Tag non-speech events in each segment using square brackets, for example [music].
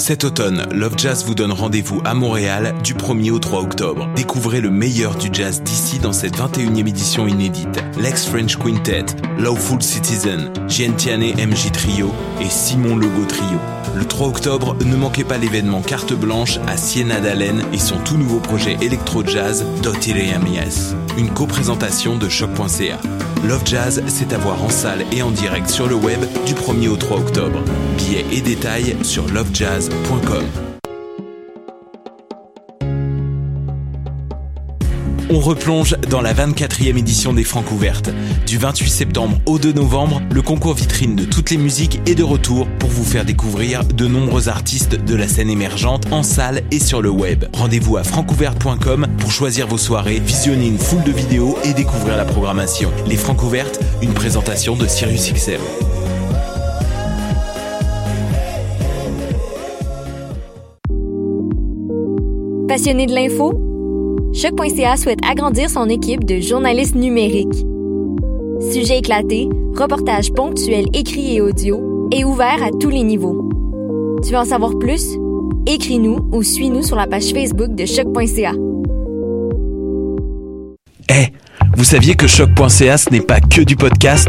Cet automne, Love Jazz vous donne rendez-vous à Montréal du 1er au 3 octobre. Découvrez le meilleur du jazz d'ici dans cette 21e édition inédite. Lex French Quintet, Lawful Citizen, Giantiane MJ Trio et Simon Logo Trio. Le 3 octobre, ne manquez pas l'événement Carte Blanche à Siena d'Allen et son tout nouveau projet électro-jazz Mies. Une co-présentation de choc.ca. Love Jazz, c'est à voir en salle et en direct sur le web du 1er au 3 octobre. Billets et détails sur lovejazz.com. On replonge dans la 24e édition des Francs ouvertes. Du 28 septembre au 2 novembre, le concours vitrine de toutes les musiques est de retour pour vous faire découvrir de nombreux artistes de la scène émergente en salle et sur le web. Rendez-vous à francouverte.com pour choisir vos soirées, visionner une foule de vidéos et découvrir la programmation. Les Francs ouvertes, une présentation de Sirius XM. Passionné de l'info? Choc.ca souhaite agrandir son équipe de journalistes numériques. Sujets éclatés, reportages ponctuels écrits et audio, et ouverts à tous les niveaux. Tu veux en savoir plus? Écris-nous ou suis-nous sur la page Facebook de Choc.ca. Eh, vous saviez que Choc.ca ce n'est pas que du podcast?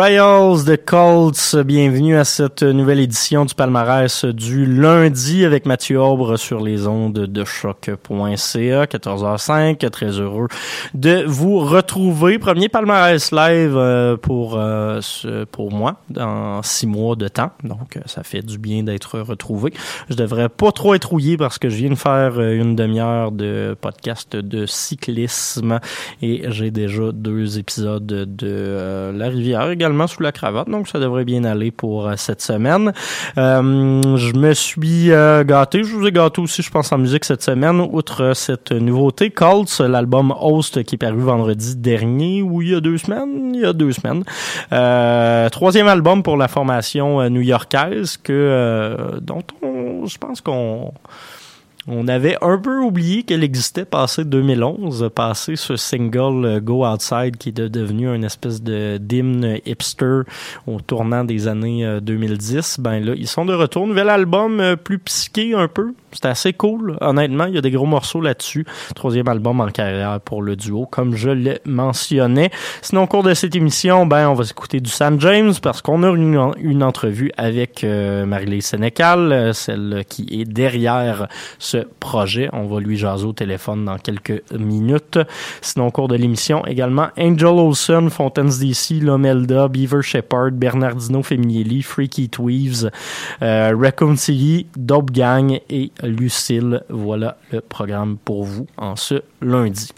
Trials de Colts. Bienvenue à cette nouvelle édition du palmarès du lundi avec Mathieu Aubre sur les ondes de choc.ca, 14h05. Très heureux de vous retrouver. Premier palmarès live euh, pour, euh, pour moi dans six mois de temps. Donc, euh, ça fait du bien d'être retrouvé. Je devrais pas trop être rouillé parce que je viens de faire une demi-heure de podcast de cyclisme et j'ai déjà deux épisodes de La Rivière sous la cravate, donc ça devrait bien aller pour euh, cette semaine. Euh, je me suis euh, gâté, je vous ai gâté aussi, je pense, en musique cette semaine, outre cette nouveauté, Colts, l'album Host qui est paru vendredi dernier, ou il y a deux semaines, il y a deux semaines. troisième album pour la formation new-yorkaise que dont on, je pense qu'on on avait un peu oublié qu'elle existait passé 2011, passé ce single euh, Go Outside qui est devenu une espèce de d'hymne hipster au tournant des années 2010. Euh, ben là, ils sont de retour. Nouvel album euh, plus psyché un peu, c'est assez cool, honnêtement. Il y a des gros morceaux là-dessus. Troisième album en carrière pour le duo, comme je le mentionnais. Sinon, au cours de cette émission, ben, on va écouter du San James parce qu'on a une, une entrevue avec euh, Marie-Lise Sénécal, celle qui est derrière ce projet. On va lui jaser au téléphone dans quelques minutes. Sinon, au cours de l'émission, également Angel Olsen, Fontaines DC, Lomelda, Beaver Shepard, Bernardino Feminielli, Freaky Tweeves, euh, Raccoon Dope Gang et Lucille. Voilà le programme pour vous en ce lundi.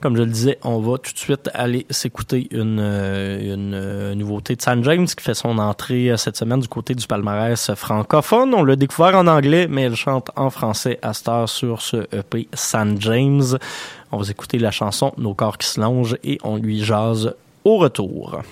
Comme je le disais, on va tout de suite aller s'écouter une, euh, une, euh, nouveauté de San James qui fait son entrée euh, cette semaine du côté du palmarès francophone. On l'a découvert en anglais, mais elle chante en français à Star sur ce EP San James. On va écouter la chanson Nos corps qui se longent et on lui jase au retour.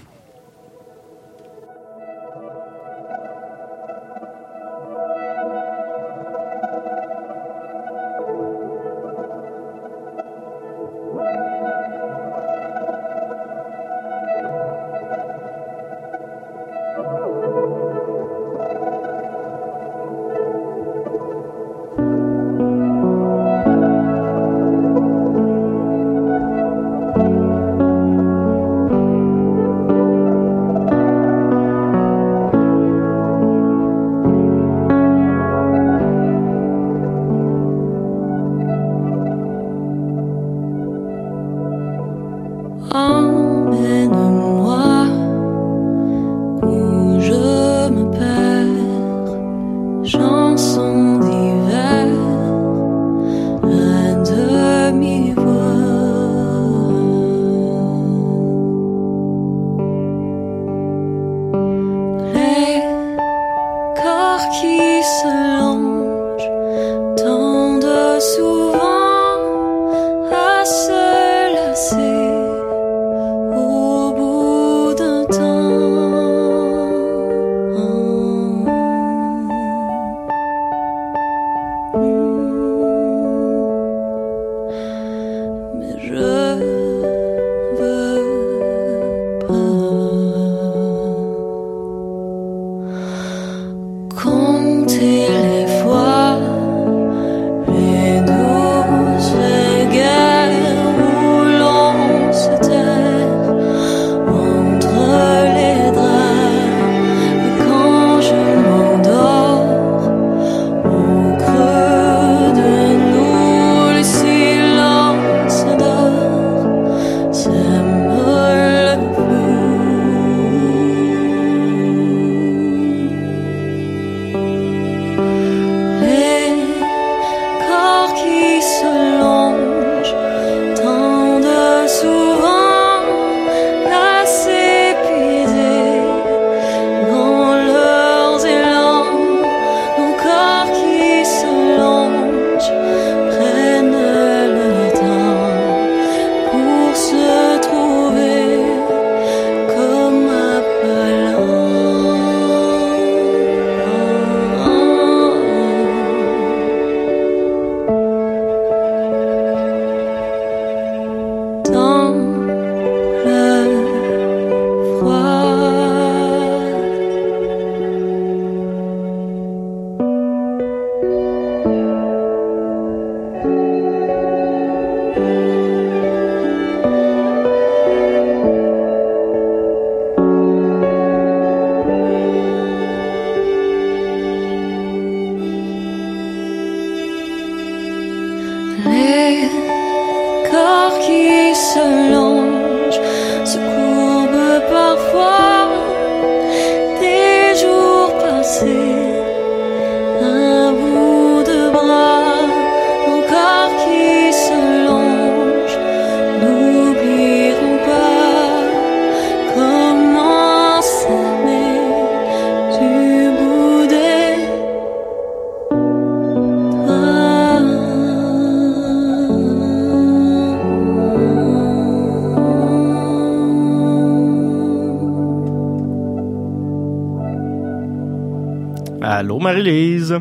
Allô, Marie-Lise.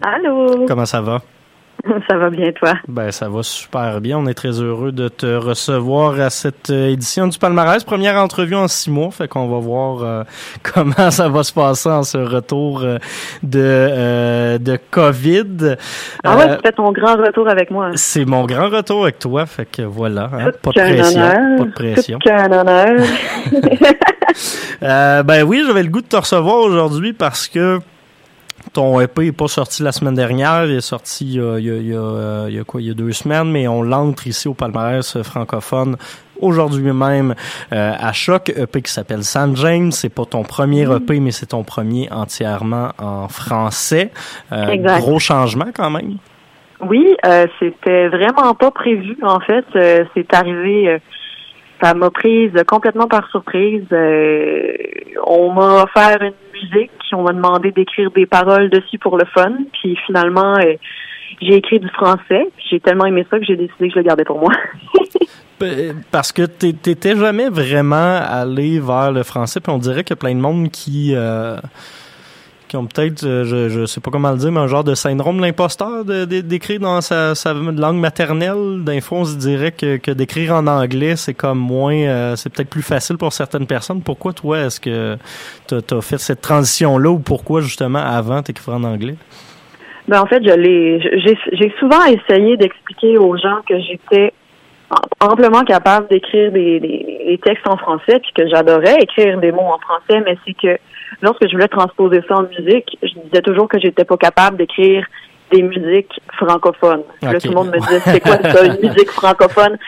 Allô. Comment ça va? [laughs] Ça va bien, toi? Ben, ça va super bien. On est très heureux de te recevoir à cette euh, édition du palmarès. Première entrevue en six mois, fait qu'on va voir euh, [laughs] comment ça va se passer en ce retour euh, de, de COVID. Ah ouais, fais ton grand retour avec moi. C'est mon grand retour avec toi, fait que voilà, hein, pas, de pression, pas de pression. un honneur. [laughs] ben oui, j'avais le goût de te recevoir aujourd'hui parce que ton EP n'est pas sorti la semaine dernière, il est sorti il y a, il y a, il y a quoi, il y a deux semaines, mais on l'entre ici au palmarès francophone aujourd'hui même euh, à Choc, EP qui s'appelle San James. C'est pas ton premier EP, mais c'est ton premier entièrement en français. Euh, gros changement quand même. Oui, euh, c'était vraiment pas prévu en fait. c'est arrivé ça m'a prise complètement par surprise. Euh, on m'a offert une musique, on m'a demandé d'écrire des paroles dessus pour le fun, puis finalement euh, j'ai écrit du français. J'ai tellement aimé ça que j'ai décidé que je le gardais pour moi. [laughs] Parce que t'étais jamais vraiment allé vers le français, puis on dirait qu'il y a plein de monde qui euh, qui ont peut-être, euh, je, je sais pas comment le dire, mais un genre de syndrome l'imposteur d'écrire dans sa, langue maternelle. D'un on se dirait que, que d'écrire en anglais, c'est comme moins, euh, c'est peut-être plus facile pour certaines personnes. Pourquoi toi, est-ce que tu as, fait cette transition-là ou pourquoi justement avant t'écrire en anglais? Ben en fait, j'ai souvent essayé d'expliquer aux gens que j'étais amplement capable d'écrire des, des, des, textes en français, puis que j'adorais écrire des mots en français, mais c'est que lorsque je voulais transposer ça en musique, je disais toujours que j'étais pas capable d'écrire des musiques francophones. Là, tout le monde me disait, c'est quoi ça, une musique francophone?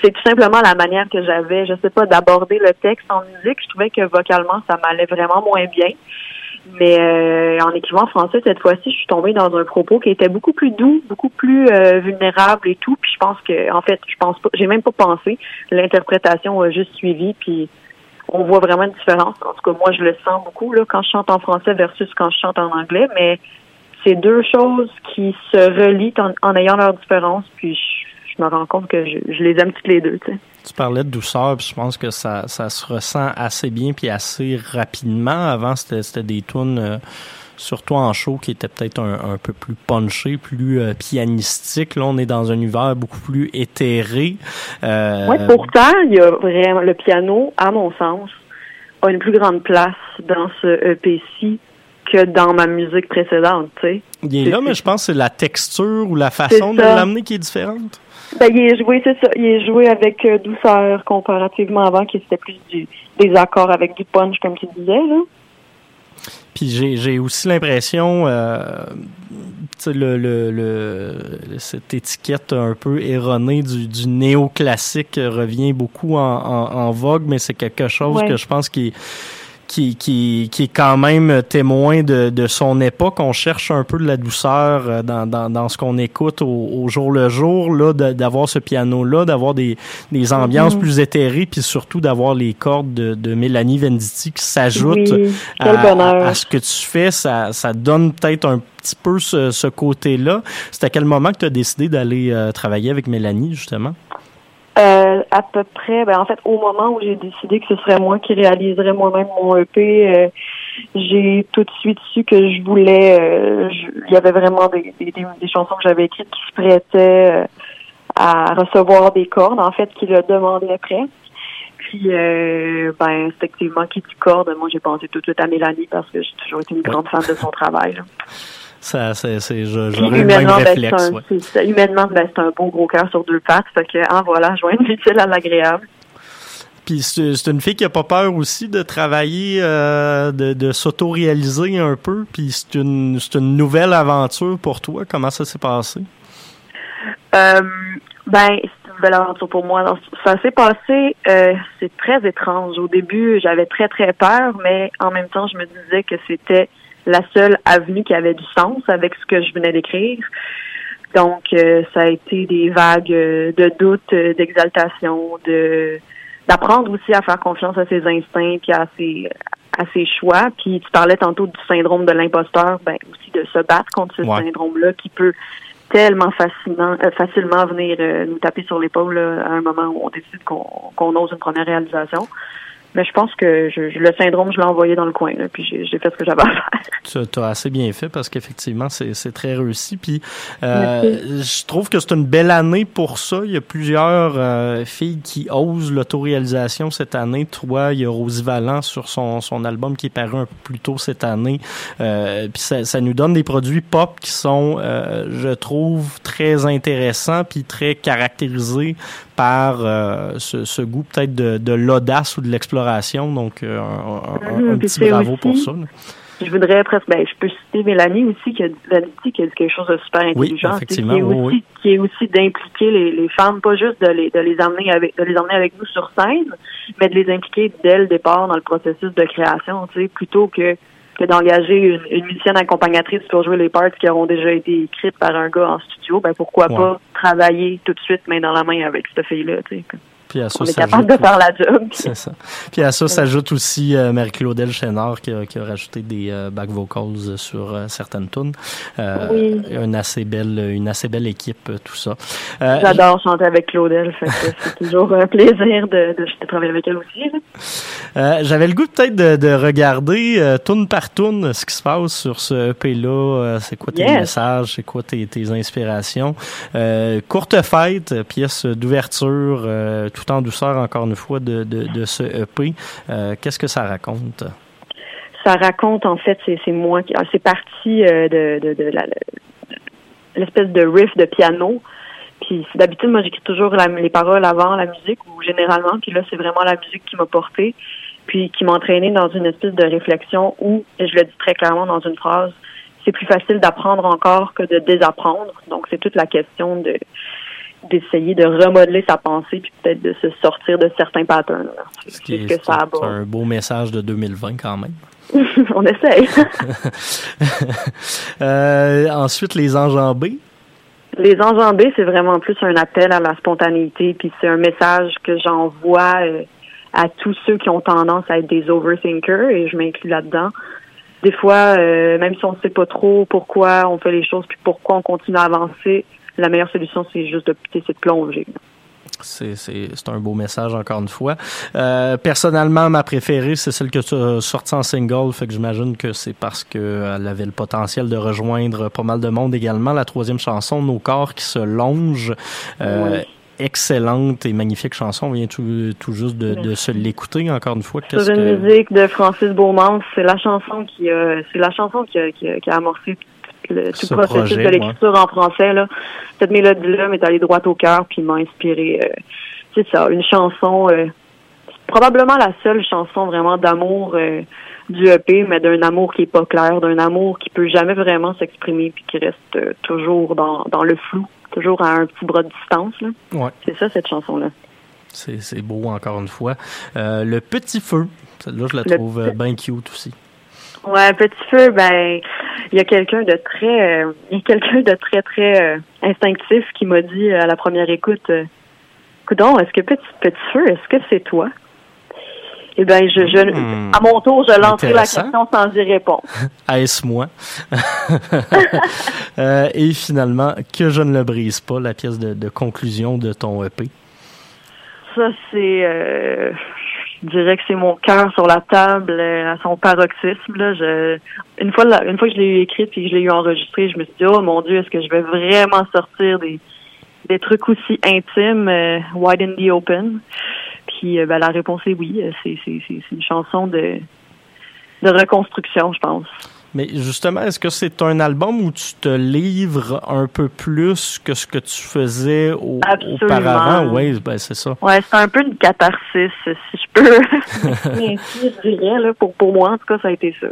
C'est tout simplement la manière que j'avais, je sais pas, d'aborder le texte en musique. Je trouvais que vocalement, ça m'allait vraiment moins bien. Mais euh, en écrivant en français, cette fois-ci, je suis tombée dans un propos qui était beaucoup plus doux, beaucoup plus euh, vulnérable et tout. Puis je pense que, en fait, je pense pas, j'ai même pas pensé. L'interprétation a juste suivi, puis on voit vraiment une différence. En tout cas, moi, je le sens beaucoup là, quand je chante en français versus quand je chante en anglais, mais c'est deux choses qui se relient en, ayant leurs différences, puis je, me rends compte que je, les aime toutes les deux. Tu, sais. tu parlais de douceur, puis je pense que ça, ça se ressent assez bien puis assez rapidement. Avant, c'était des tunes... Euh, surtout en show qui était peut-être un, peu plus punché, plus euh, pianistique. Là, on est dans un univers beaucoup plus éthéré. Euh, oui, pourtant, il y a vraiment le piano, à mon sens, a une plus grande place dans ce EP-ci que dans ma musique précédente, tu sais. Il est, là, mais je pense que c'est la texture ou la façon de l'amener qui est différente. Ben, il est joué, c'est ça. Il est joué avec euh, douceur comparativement avant, qui c'était plus du, des accords avec du punch, comme tu disais, là. Puis j'ai aussi l'impression, euh, le, le, le, cette étiquette un peu erronée du, du néoclassique revient beaucoup en, en, vogue, mais c'est quelque chose que je pense qui qui, qui, qui est quand même témoin de, de son époque. On cherche un peu de la douceur euh, dans, dans, dans ce qu'on écoute au, jour le jour, là, d'avoir ce piano-là, d'avoir des, des ambiances mm-hmm. plus éthérées, puis surtout d'avoir les cordes de, de Mélanie Venditti qui s'ajoutent à, ce que tu fais. Ça, ça donne peut-être un petit peu ce, ce côté-là. C'est à quel moment que tu as décidé d'aller euh, travailler avec Mélanie, justement? Euh, à peu près, ben en fait, au moment où j'ai décidé que ce serait moi qui réaliserais moi-même mon EP, euh, j'ai tout de suite su que je voulais. Euh, il y avait vraiment des, des, des chansons que j'avais écrites qui se prêtaient à recevoir des cordes, en fait, qui le demandaient après. Puis, ben, effectivement, qui dit corde, moi, j'ai pensé tout de suite à Mélanie parce que j'ai toujours été une grande fan de son travail. Là. Ça, c'est, c'est, j'aurais le même ben, réflexe. humainement, ben, c'est un beau gros cœur sur deux pattes. Fait que, ah, voilà, joindre l'utile à l'agréable. Puis c'est une fille qui a pas peur aussi de travailler, euh, de, de s'auto-réaliser un peu. Puis c'est une, c'est une nouvelle aventure pour toi. Comment ça s'est passé? Euh, ben, c'est une nouvelle aventure pour moi. ça s'est passé, euh, c'est très étrange. Au début, j'avais très, très peur, mais en même temps, je me disais que c'était la seule avenue qui avait du sens avec ce que je venais d'écrire. Donc, euh, ça a été des vagues euh, de doute, euh, d'exaltation, de d'apprendre aussi à faire confiance à ses instincts puis à ses à ses choix. Puis tu parlais tantôt du syndrome de l'imposteur, ben aussi de se battre contre ce syndrome-là qui peut tellement fascinant, facilement venir nous taper sur l'épaule à un moment où on décide qu'on qu'on ose une première réalisation. Mais je pense que je, le syndrome, je l'ai envoyé dans le coin, là, puis j'ai fait ce que j'avais à faire. [laughs] Tu as assez bien fait parce qu'effectivement, c'est très réussi. Puis euh, je trouve que c'est une belle année pour ça. Il y a plusieurs euh, filles qui osent l'autoréalisation cette année. Toi, il y a Rosie Vallant sur son, son album qui est paru un peu plus tôt cette année. Euh, puis ça, ça, nous donne des produits pop qui sont, euh, je trouve, très intéressants puis très caractérisés par euh, ce, ce, goût peut-être de, de l'audace ou de l'exploration. Donc, euh, un, un, mhm, petit bravo pour ça. Je voudrais presque, ben, je peux citer Mélanie aussi, qui a, dit quelque chose de super intelligent, oui, qui, est aussi, qui est aussi d'impliquer les, les, femmes, pas juste de les, de les amener avec, de les emmener avec nous sur scène, mais de les impliquer dès le départ dans le processus de création, tu sais, plutôt que que d'engager une, une, musicienne accompagnatrice pour jouer les parts qui auront déjà été écrites par un gars en studio, ben pourquoi pas travailler tout de suite main dans la main avec cette fille-là, tu sais. Puis à ça, on est capable de faire la job. [laughs] C'est ça. Puis à ça s'ajoute aussi euh, Marie-Claudel Chénard qui a, qui a, rajouté des euh, back vocals sur euh, certaines tunes. Euh, oui. Une assez belle, une assez belle équipe, tout ça. J'adore chanter avec Claudel, c'est toujours un plaisir de, de, travailler avec elle aussi. J'avais le goût peut-être de, de, regarder tune par tune ce qui se passe sur ce EP-là. c'est quoi tes messages, c'est quoi tes, tes inspirations. courte fête, pièce d'ouverture tout en douceur, encore une fois, de, de, ce EP. Euh, Qu'est-ce que ça raconte? Ça raconte, en fait, c'est moi qui. Ah, c'est parti euh, de, l'espèce de riff de piano. Puis d'habitude, moi, j'écris toujours les paroles avant la musique, ou généralement. Puis là, c'est vraiment la musique qui m'a porté, puis qui m'a entraîné dans une espèce de réflexion où, et je le dis très clairement dans une phrase, c'est plus facile d'apprendre encore que de désapprendre. Donc, c'est toute la question de d'essayer de remodeler sa pensée puis peut-être de se sortir de certains patterns. Ce qui est, ça un beau message de 2020 quand même. [laughs] On essaye. [laughs] euh, ensuite, les enjambées. Les enjambées, c'est vraiment plus un appel à la spontanéité, puis c'est un message que j'envoie euh, à tous ceux qui ont tendance à être des overthinkers, et je m'inclus là-dedans. Des fois, euh, même si on ne sait pas trop pourquoi on fait les choses, puis pourquoi on continue à avancer, la meilleure solution, c'est juste de, de plonger. C'est un beau message encore une fois. Euh, personnellement, ma préférée, c'est celle que tu as sortie en single, fait que j'imagine que c'est parce qu'elle avait le potentiel de rejoindre pas mal de monde également. La troisième chanson, Nos corps qui se longent. Euh, excellente et magnifique chanson. On vient tout, tout juste de, de se l'écouter encore une fois. C'est une musique de Francis Beaumont. C'est la chanson qui a, c'est la chanson qui a, qui a, qui a amorcé le tout processus de l'écriture en français. Là. Cette mélodie-là m'est allée droit au cœur puis m'a inspiré. Euh, c'est ça, une chanson, euh, probablement la seule chanson vraiment d'amour euh, du EP, mais d'un amour qui est pas clair, d'un amour qui peut jamais vraiment s'exprimer puis qui reste toujours dans, dans le flou, toujours à un petit bras de distance. Là. Ouais. C'est ça cette chanson-là. C'est beau encore une fois. le petit feu, celle-là je la trouve bien cute aussi. Ouais, petit feu, ben il y a quelqu'un de très euh, il y a quelqu'un de très très euh, instinctif qui m'a dit à la première écoute euh, Coudon, est-ce que petit petit feu, est-ce que c'est toi? Eh bien, je, je hmm. à mon tour, je lancerai la question sans y répondre. [laughs] Est-ce moi? [laughs] et finalement, que je ne le brise pas, la pièce de, de conclusion de ton EP. Ça, c'est je dirais que c'est mon cœur sur la table euh, à son paroxysme. Là. Je, une fois, une fois que je l'ai écrite et que je l'ai eu enregistré, je me suis dit oh mon Dieu, est-ce que je vais vraiment sortir des des trucs aussi intimes, euh, wide in the open? Puis euh, ben, la réponse est oui. C'est c'est c'est une chanson de de reconstruction, je pense. Mais justement, est-ce que c'est un album où tu te livres un peu plus que ce que tu faisais au, auparavant? Oui, ben c'est ça. Ouais, c'est un peu une catharsis, si je peux. [laughs] je dirais, là, pour, pour moi, en tout cas, ça a été ça.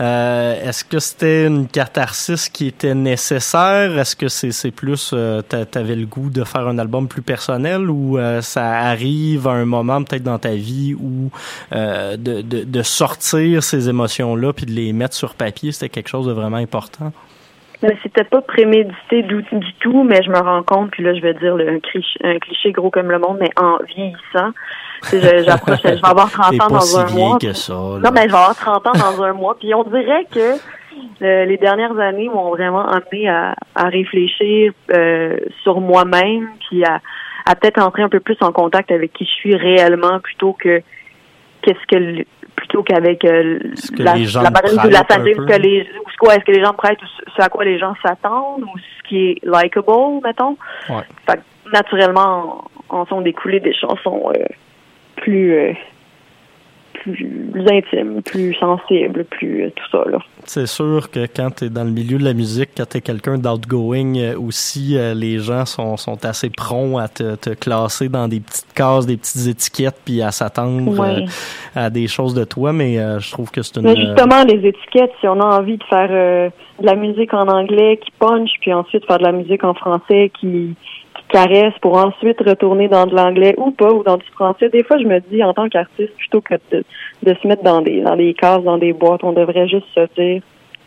Euh, est-ce que c'était une catharsis qui était nécessaire? Est-ce que c'est, c'est plus, euh, t'avais le goût de faire un album plus personnel ou euh, ça arrive à un moment peut-être dans ta vie où euh, de, de, de sortir ces émotions-là puis de les mettre sur papier, c'était quelque chose de vraiment important? C'était pas prémédité du, tout, mais je me rends compte, puis là, je vais dire le, un, cliché, gros comme le monde, mais en vieillissant, j'approche, je vais avoir [laughs] 30 ans dans un mois. Que ça, non, mais je vais avoir 30 ans dans un mois, puis on dirait que euh, les dernières années m'ont vraiment amené à, à réfléchir euh, sur moi-même, puis à, à peut-être entrer un peu plus en contact avec qui je suis réellement, plutôt que qu'est-ce que plutôt qu'avec euh, la, la de la peu? que les, ou ce quoi, est-ce que les gens prêtent, ou ce à quoi les gens s'attendent, ou ce qui est likable, mettons? Ouais. Fait que, naturellement, en, en sont découlées des chansons euh, plus, euh, plus intimes, plus sensibles, plus euh, tout ça, là. C'est sûr que quand tu es dans le milieu de la musique, quand tu es quelqu'un d'outgoing euh, aussi, euh, les gens sont, sont assez prompts à te, te classer dans des petites cases, des petites étiquettes, puis à s'attendre Ouais. euh, à des choses de toi, mais euh, je trouve que c'est une... Mais justement, les étiquettes, si on a envie de faire euh, de la musique en anglais qui punch, puis ensuite faire de la musique en français qui caresse, pour ensuite retourner dans de l'anglais ou pas, ou dans du français, des fois, je me dis, en tant qu'artiste, plutôt que de, se mettre dans des, dans des cases, dans des boîtes, on devrait juste se dire,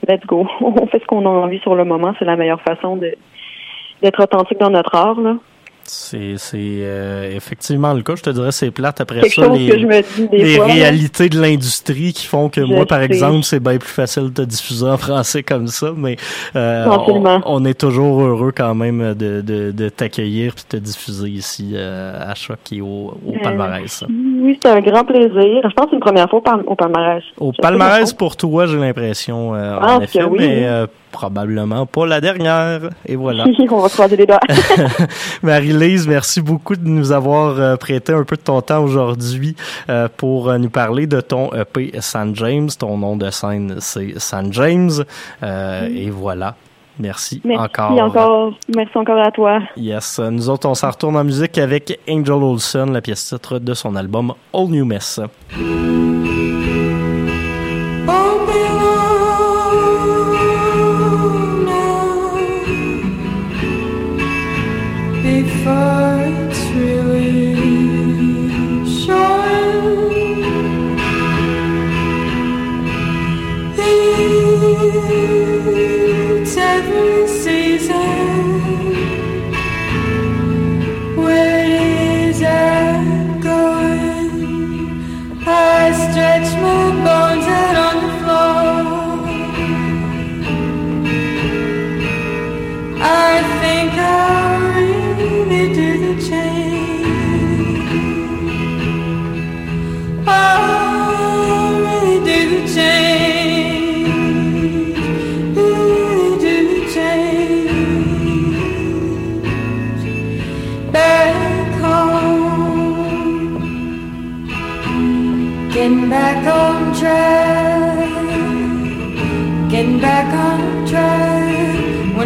let's go, [laughs] on fait ce qu'on a envie sur le moment, c'est la meilleure façon d'être authentique dans notre art, là. C'est euh, effectivement le cas. Je te dirais c'est plate après Quelque ça. les... les fois. réalités de l'industrie qui font que moi, par exemple, c'est bien plus facile de diffuser en français comme ça, mais euh, on est toujours heureux quand même de, de, de t'accueillir puis de te diffuser ici euh, à Choc et au, au Euh, palmarès. Oui, c'est un grand plaisir. Je pense que c'est une première fois au, pal- au palmarès. Au palmarès pour toi, j'ai l'impression, euh, Ah, en que effet, oui, mais euh, probablement pas la dernière. Et voilà. [laughs] on va croiser les doigts. [laughs] Marie-Lise, merci beaucoup de nous avoir euh, prêté un peu de ton temps aujourd'hui euh, pour nous parler de ton EP San James. Ton nom de scène, c'est San James. Et voilà. Merci, Merci encore. encore. Merci encore à toi. Yes. Nous autres, on s'en retourne en musique avec Angel Olsen, la pièce titre de son album All New Mess.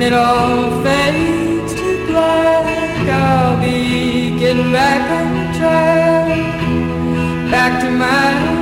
It all fades to black, I'll be getting back on track, back to my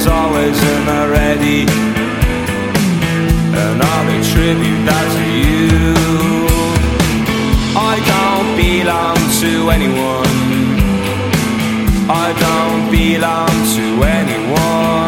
is always in the ready. And I'll be tribute that to you. I don't belong to anyone. I don't belong to anyone.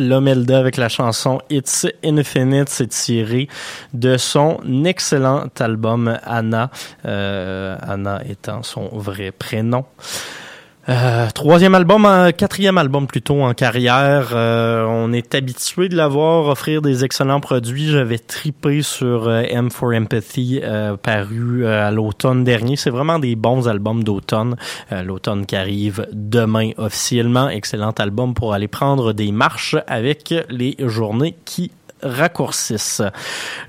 Lomelda avec la chanson It's Infinite, c'est tiré de son excellent album Anna, euh, Anna étant son vrai prénom. Euh, troisième album, euh, quatrième album plutôt en carrière. Euh, on est habitué de l'avoir offrir des excellents produits. J'avais tripé sur M for Empathy, paru à l'automne dernier. C'est vraiment des bons albums d'automne. L'automne qui arrive demain officiellement. Excellent album pour aller prendre des marches avec les journées qui raccourcissent.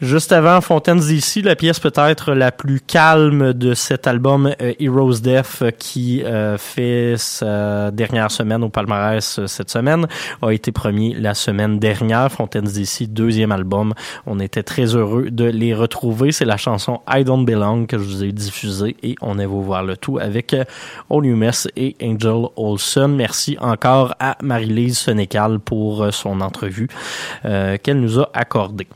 Juste avant Fontaines d'ici, la pièce peut-être la plus calme de cet album euh, Heroes Death euh, qui euh, fait sa dernière semaine au palmarès euh, cette semaine a été premier la semaine dernière. Fontaines d'ici, deuxième album. On était très heureux de les retrouver. C'est la chanson I Don't Belong que je vous ai diffusée et on est vous voir le tout avec All You Mess et Angel Olsen. Merci encore à Marie-Lise Sénécal pour son entrevue euh, qu'elle nous a accordée.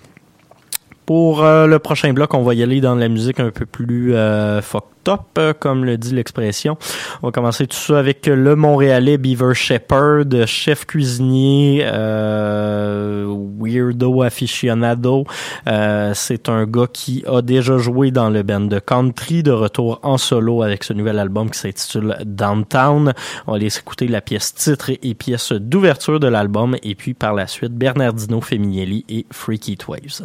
Pour euh, le prochain bloc, on va y aller dans la musique un peu plus euh, fucked up, euh, comme le dit l'expression. On va commencer tout ça avec le Montréalais Beaver Shepherd, chef cuisinier, euh, weirdo aficionado. Euh, C'est un gars qui a déjà joué dans le band de country, de retour en solo avec ce nouvel album qui s'intitule Downtown. On va aller écouter la pièce titre et pièce d'ouverture de l'album, et puis par la suite Bernardino Feminielli et Freaky Waves.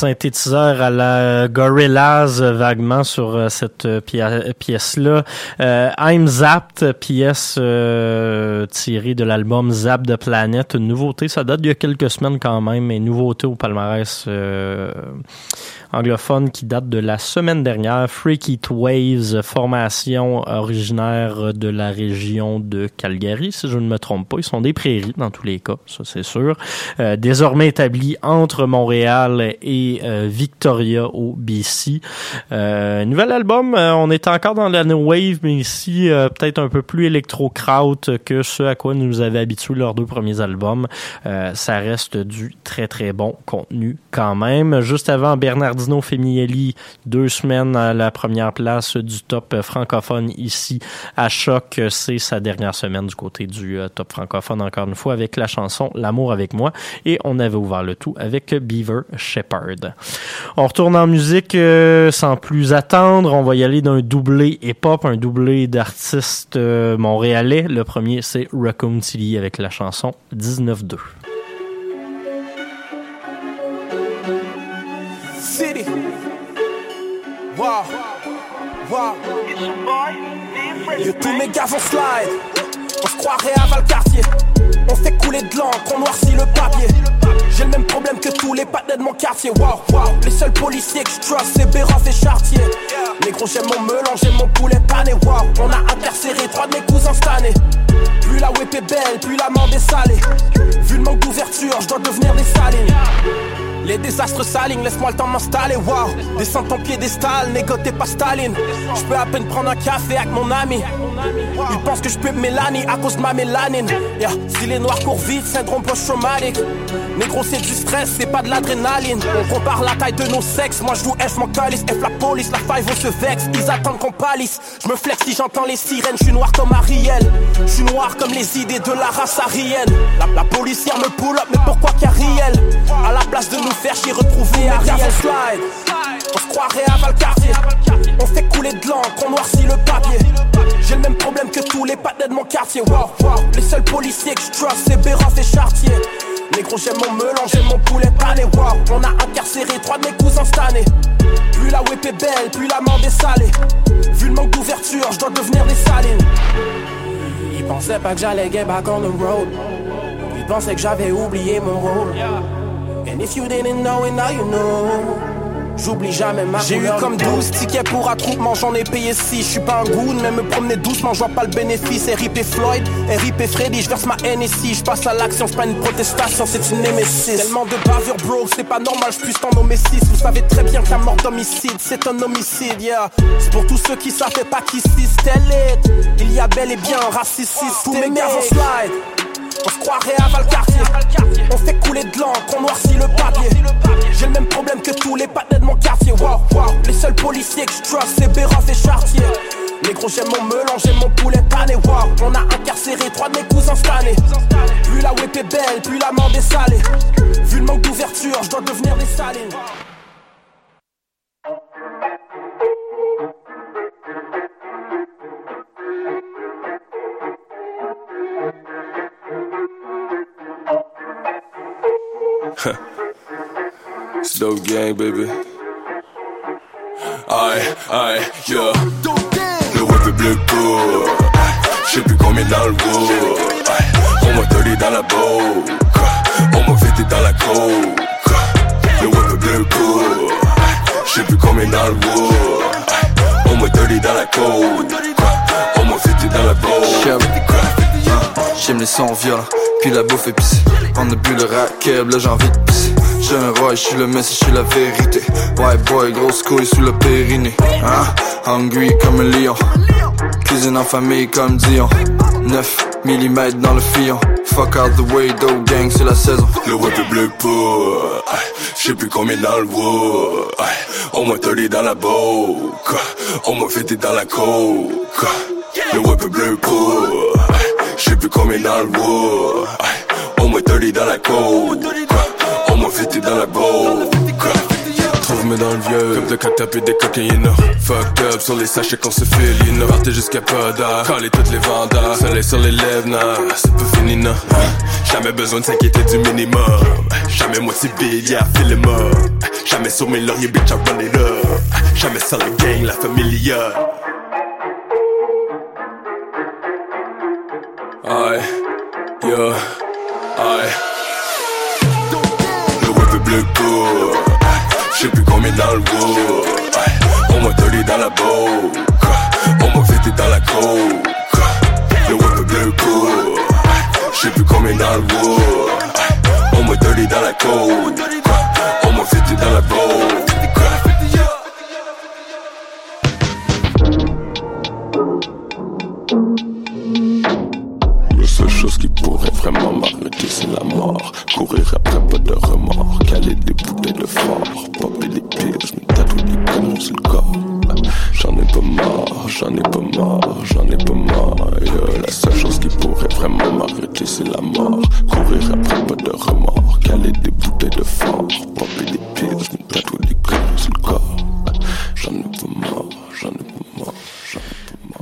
Synthétiseurs à la Gorillaz euh, vaguement sur euh, cette euh, pièce-là. I'm Zapped, pièce tirée de l'album Zap de Planète. Une nouveauté, ça date d'il y a quelques semaines quand même, mais nouveauté au palmarès anglophone qui date de la semaine dernière. Freaky Waves, formation originaire de la région de Calgary, si je ne me trompe pas. Ils sont des prairies dans tous les cas, ça c'est sûr. Euh, désormais établis entre Montréal et euh, Victoria au BC. Euh, nouvel album, euh, on est encore dans la new wave, mais ici peut-être un peu plus électro-kraut que ce à quoi nous avaient habitués leurs deux premiers albums. Ça reste du très très bon contenu quand même. Juste avant, Bernardino Femielli, deux semaines à la première place du top francophone ici à Choc. C'est sa dernière semaine du côté du euh, top francophone encore une fois avec la chanson L'amour avec moi et on avait ouvert le tout avec Beaver Shepherd. On retourne en musique euh, sans plus attendre. On va y aller d'un doublé hip-hop, un doublé d'artistes euh, montréalais. Le premier, c'est Raccoon City avec la chanson 19-2. Wow. Tous mes gars vont slide. On se croirait à Valcartier. On fait couler de l'encre, on noircit le papier. J'ai le même problème que tous les patins de mon quartier. Wow, wow. Les seuls policiers que je trust, c'est Béroff et Chartier. Les gros, j'aime mon melon, j'aime mon poulet pané. Wow, on a incarcéré trois de mes cousins cette année. Plus la whip est belle, plus l'amende est salée. Vu le manque d'ouverture, je dois devenir des salines. Les désastres s'alignent, laisse-moi le temps m'installer, wow. Descends en piédestal, négoté pas Staline. Je peux à peine prendre un café avec mon ami. Il pense que je peux Mélanie à cause de ma mélanine. Yeah. Si les noirs courent vite, syndrome post-traumatique. Négro c'est du stress, c'est pas de l'adrénaline. On compare la taille de nos sexes. Moi je joue F, mon calice, F la police, la faille on se vexe. Ils attendent qu'on palisse. Je me flex si j'entends les sirènes, je suis noir comme Ariel. Je suis noir comme les idées de la race arienne La, la policière me pull up, mais pourquoi qu'Ariel À la place de nous faire chier, retrouver slide On se croirait à Valcartier. On fait couler de l'encre, on noircit le papier. J'ai le même problème que tous les patins de mon quartier. Les seuls policiers que je trust, c'est Béroff et Chartier. Négro, j'aime mon melon, j'aime mon poulet pané. Wow. On a incarcéré trois de mes cousins cette année. Plus la whip est belle, plus l'amende est salée. Vu le manque d'ouverture, je dois devenir des salines. Ils pensaient pas que j'allais get back on the road. Ils pensaient que j'avais oublié mon rôle And if you didn't know it, now you know. J'oublie jamais ma J'ai eu comme 12 tickets pour attroupement, j'en ai payé 6 Je suis pas un goon, mais me promener doucement, je vois pas le bénéfice. RIP Floyd, RIP Freddy, je verse ma NSI Je passe à l'action, c'est pas une protestation, c'est une némésis. Tellement de bavures bro, c'est pas normal, je puisse t'en nommer 6 Vous savez très bien la mort d'homicide, c'est un homicide, yeah. C'est pour tous ceux qui savent pas qu'ici c'était lit Il y a bel et bien un raciste Tous mes gars vont slide on se croirait à Valcartier. On fait couler de l'encre, on noircit le papier. J'ai le même problème que tous les patins de mon quartier. Wow, wow. Les seuls policiers que je trust c'est Béroff et Chartier. Les gros j'aime mon melon, j'aime mon poulet pané. Wow. On a incarcéré trois de mes cousins cette année. Plus la whip est belle, plus l'amende est salée. Vu le manque d'ouverture, je dois devenir des salines Dope gang, baby. Aïe, aïe, yeah. Le web est bleu pour. J'sais plus combien dans le. On m'a tolé dans la boue. On m'a fêté dans la coke. Le web est bleu pour. J'sais plus combien dans le. On m'a tolé dans la coke. On m'a fêté dans la. J'aime les sons violents, puis la bouffe épicée. On a bu le racket, là j'ai envie de pisser. J'suis un roi, j'suis le messie, j'suis la vérité. White boy, grosse couille sous le périnée. Hein? Hungry comme un lion. Cuisine en famille comme Dion. 9 mm dans le fillon. Fuck out the way, dope gang, c'est la saison. Le web est bleu pour. J'sais plus combien dans le wood. On m'a tolé dans la boque. On m'a fêté dans la coke. Le web est bleu pour. J'sais plus combien dans le wood. On m'a tolé dans la coke. On m'a fêté dans la boque. Trouve-moi dans le vieux. Comme de quand tapé des cocaïnes. Fucked up sur les sachets qu'on se file You Partez jusqu'à pas d'art Caler toutes les vendeurs Soleil sur les lèvres C'est pas fini Jamais besoin de s'inquiéter du minimum. Jamais motivé yeah feel him up. Jamais sur mes lauriers bitch I run it up. Jamais sans la gang la familia Aïe Yeah Aïe Le web est bleu J'sais plus combien dans le On m'a tolé dans la boque On m'a fêté dans la coke. Le web est bleu J'sais plus combien dans le On m'a tolé dans la coke. On m'a fêté dans la boque mort. Courir après pas de remords, caler des bouteilles de fort, popper des pills, me tatouer des canons sur le corps. J'en ai pas marre, j'en ai pas marre, j'en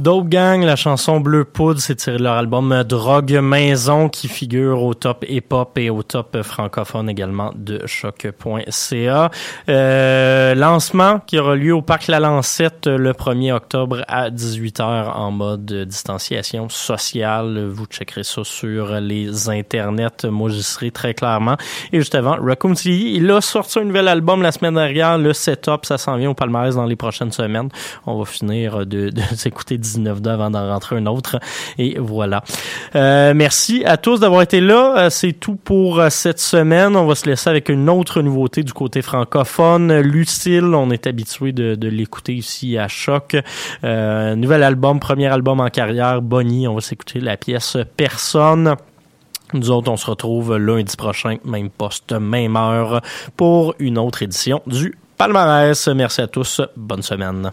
Dope Gang, la chanson Bleu Poudre, c'est tiré de leur album Drogue Maison qui figure au top hip-hop et au top francophone également de choc.ca. Euh, lancement qui aura lieu au Parc La Lancette le 1er octobre à 18h en mode distanciation sociale. Vous checkerez ça sur les internets. Moi, j'y serai très clairement. Et juste avant, Raccoon il a sorti un nouvel album la semaine dernière. Le setup, ça s'en vient au palmarès dans les prochaines semaines. On va finir de, [laughs] s'écouter 19 d'eux avant d'en rentrer un autre. Et voilà. Euh, merci à tous d'avoir été là. Euh, C'est tout pour euh, cette semaine. On va se laisser avec une autre nouveauté du côté francophone. Lucille, on est habitué de, l'écouter ici à Choc. Nouvel album, premier album en carrière, Bonnie. On va s'écouter la pièce Personne. Nous autres, on se retrouve lundi prochain, même poste, même heure, pour une autre édition du Palmarès. Merci à tous. Bonne semaine.